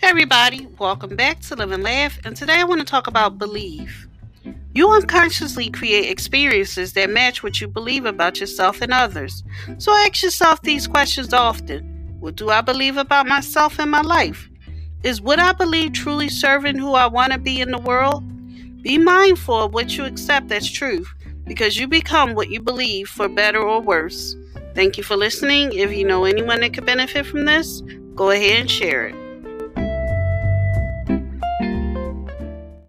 everybody, welcome back to Live and Laugh, and today I want to talk about belief. You unconsciously create experiences that match what you believe about yourself and others. So ask yourself these questions often What do I believe about myself and my life? Is what I believe truly serving who I want to be in the world? Be mindful of what you accept as truth because you become what you believe for better or worse. Thank you for listening. If you know anyone that could benefit from this, go ahead and share it.